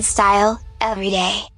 Style, every day.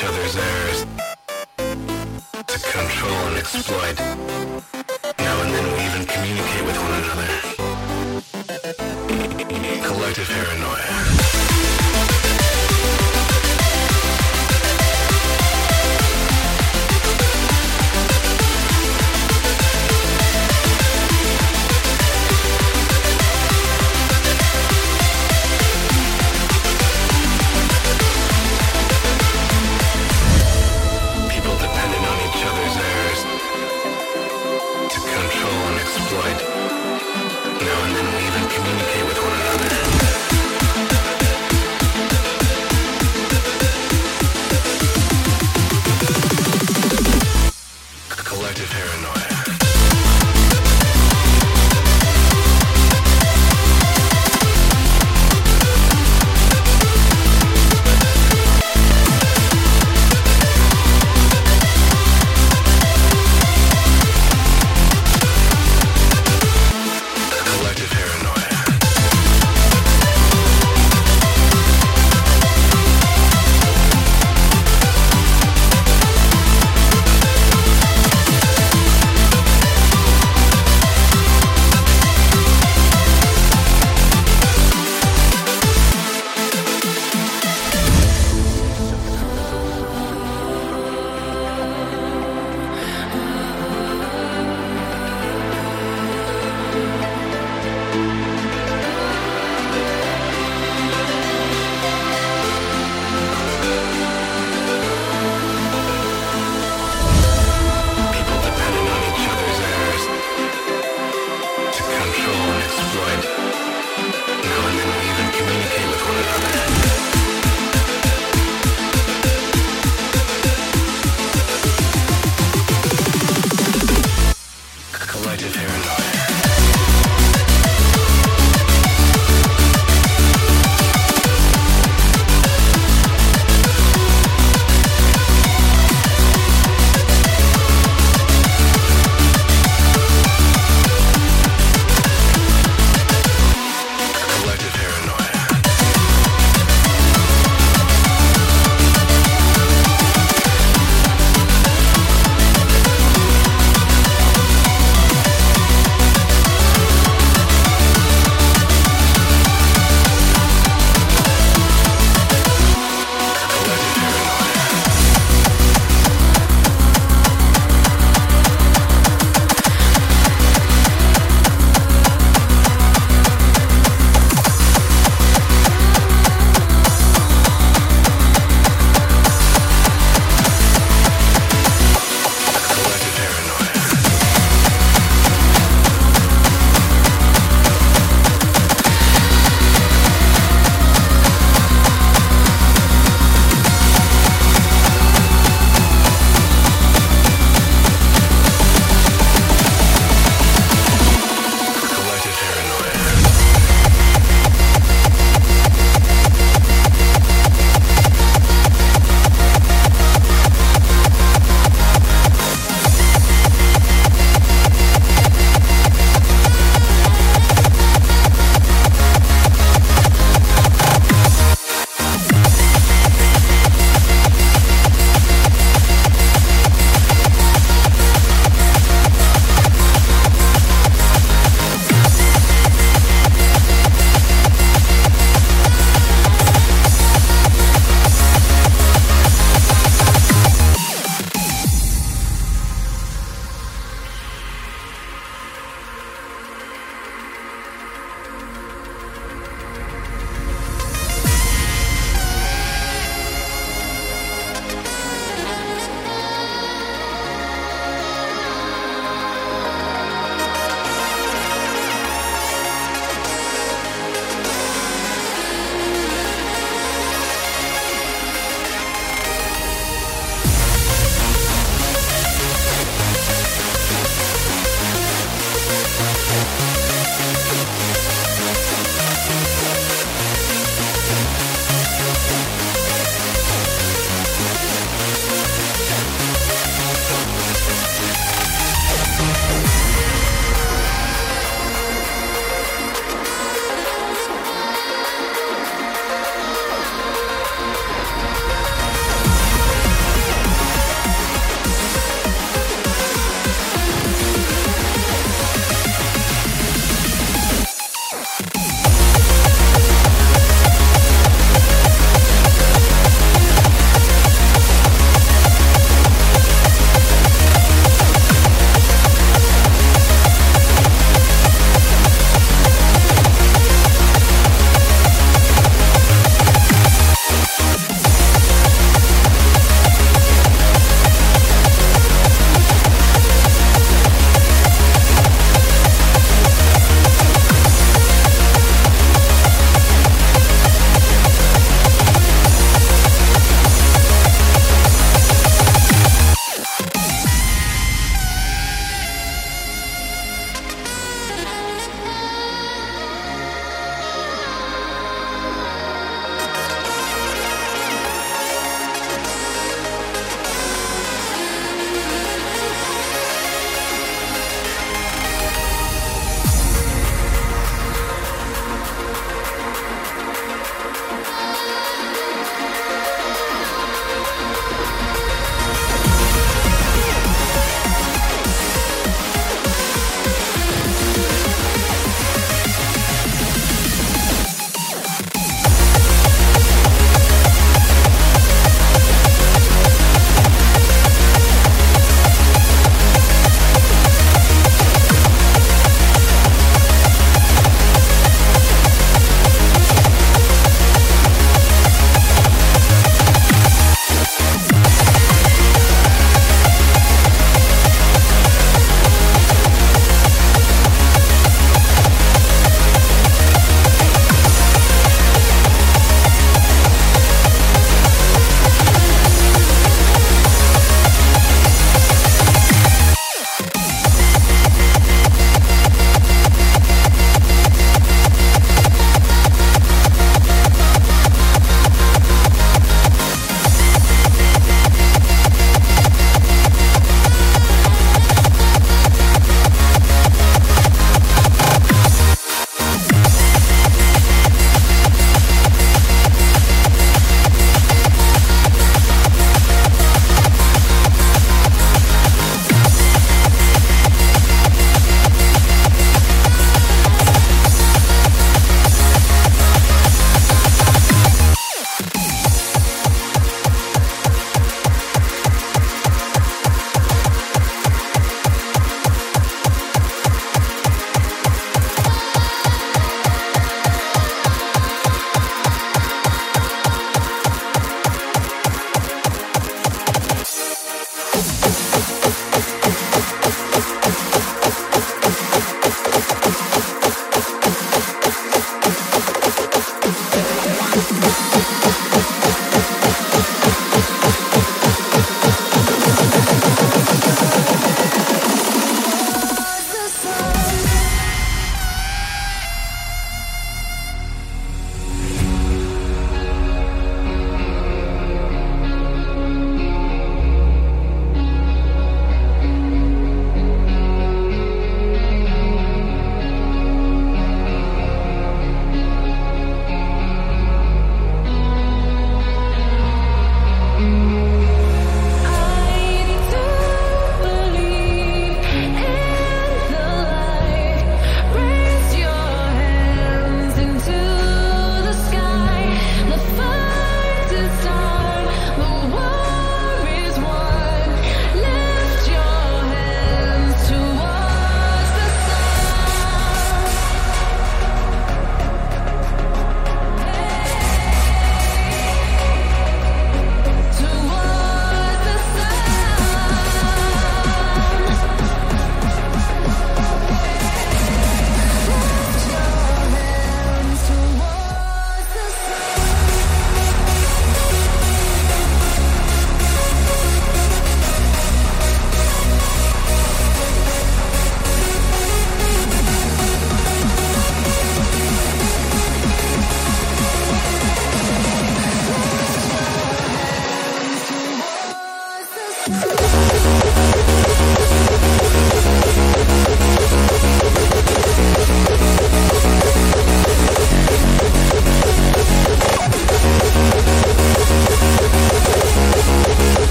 Each other's to control and exploit.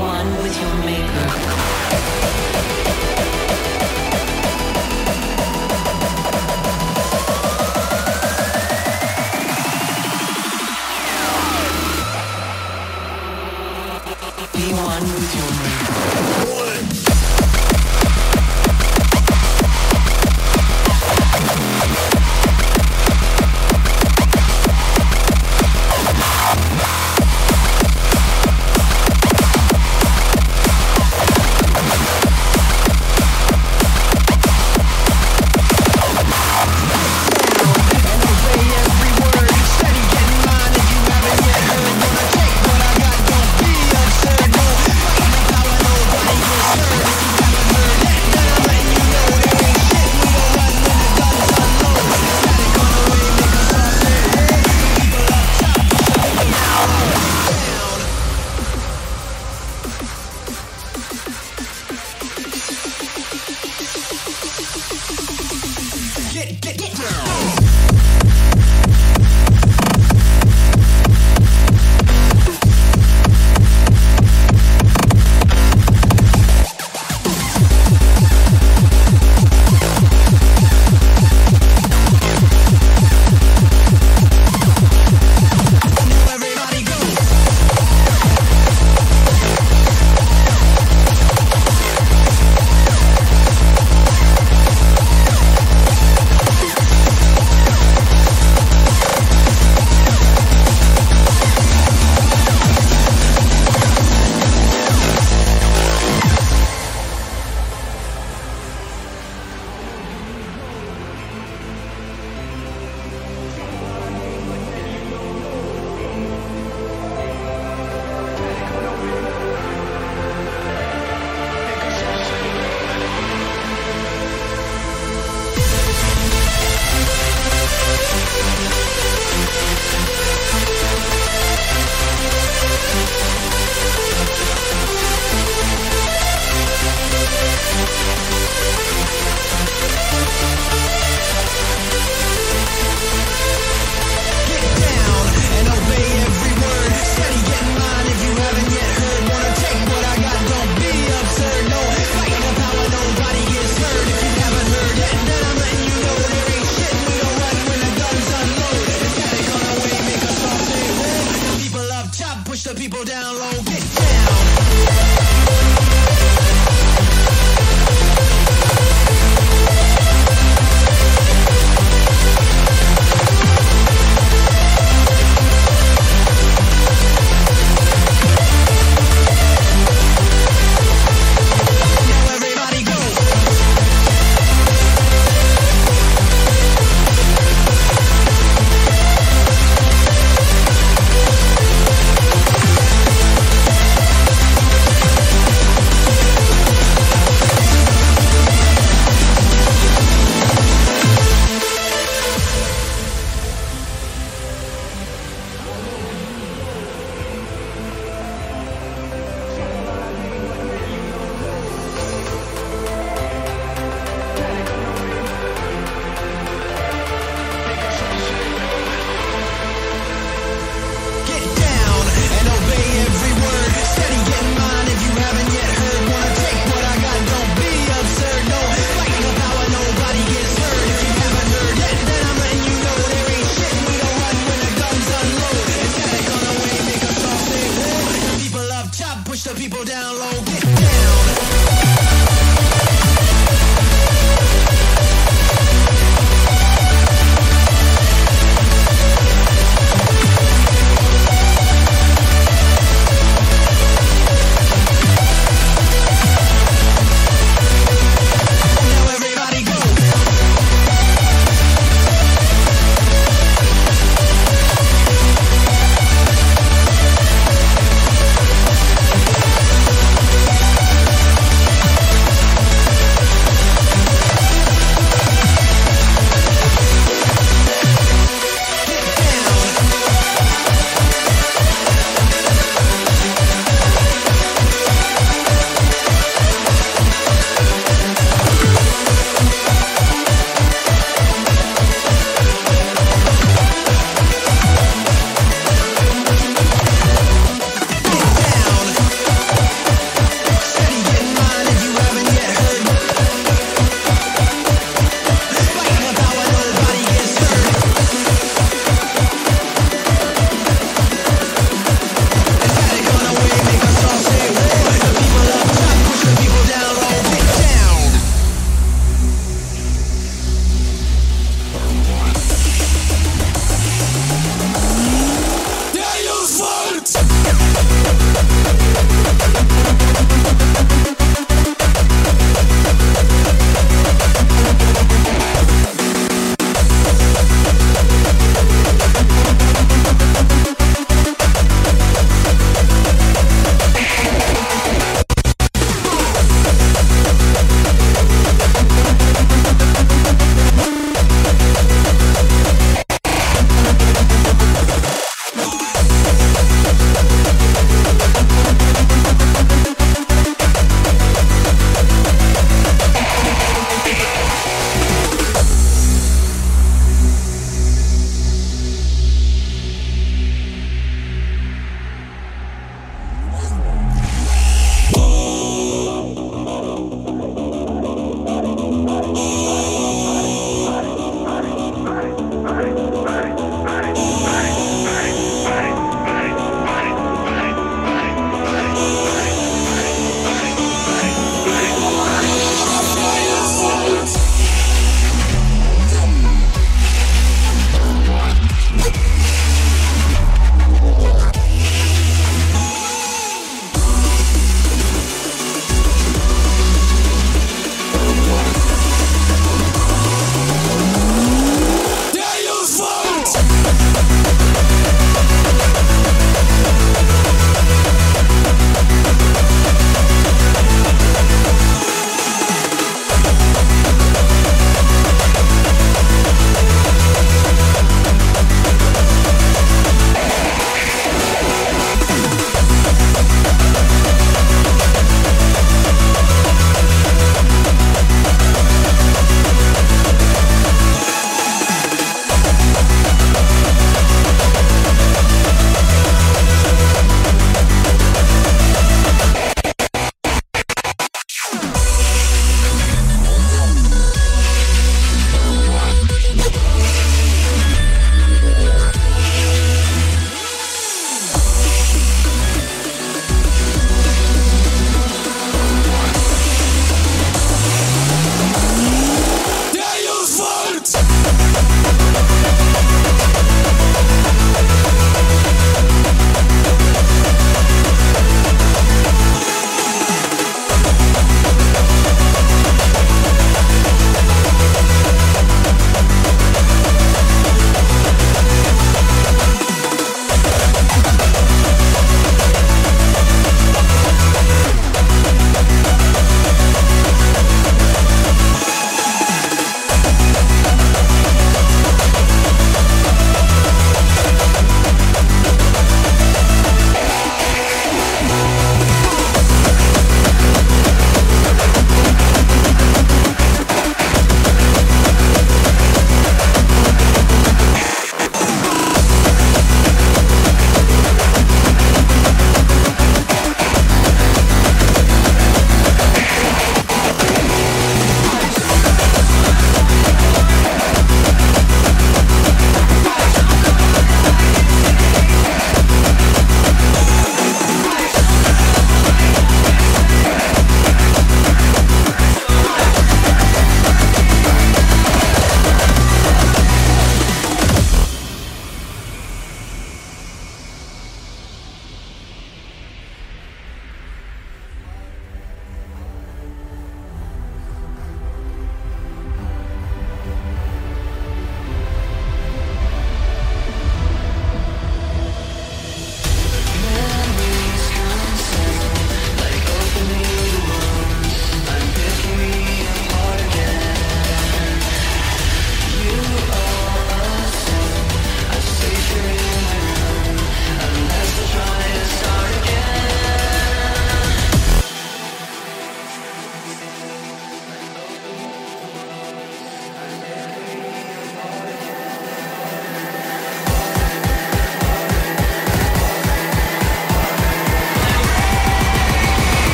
one with your maker.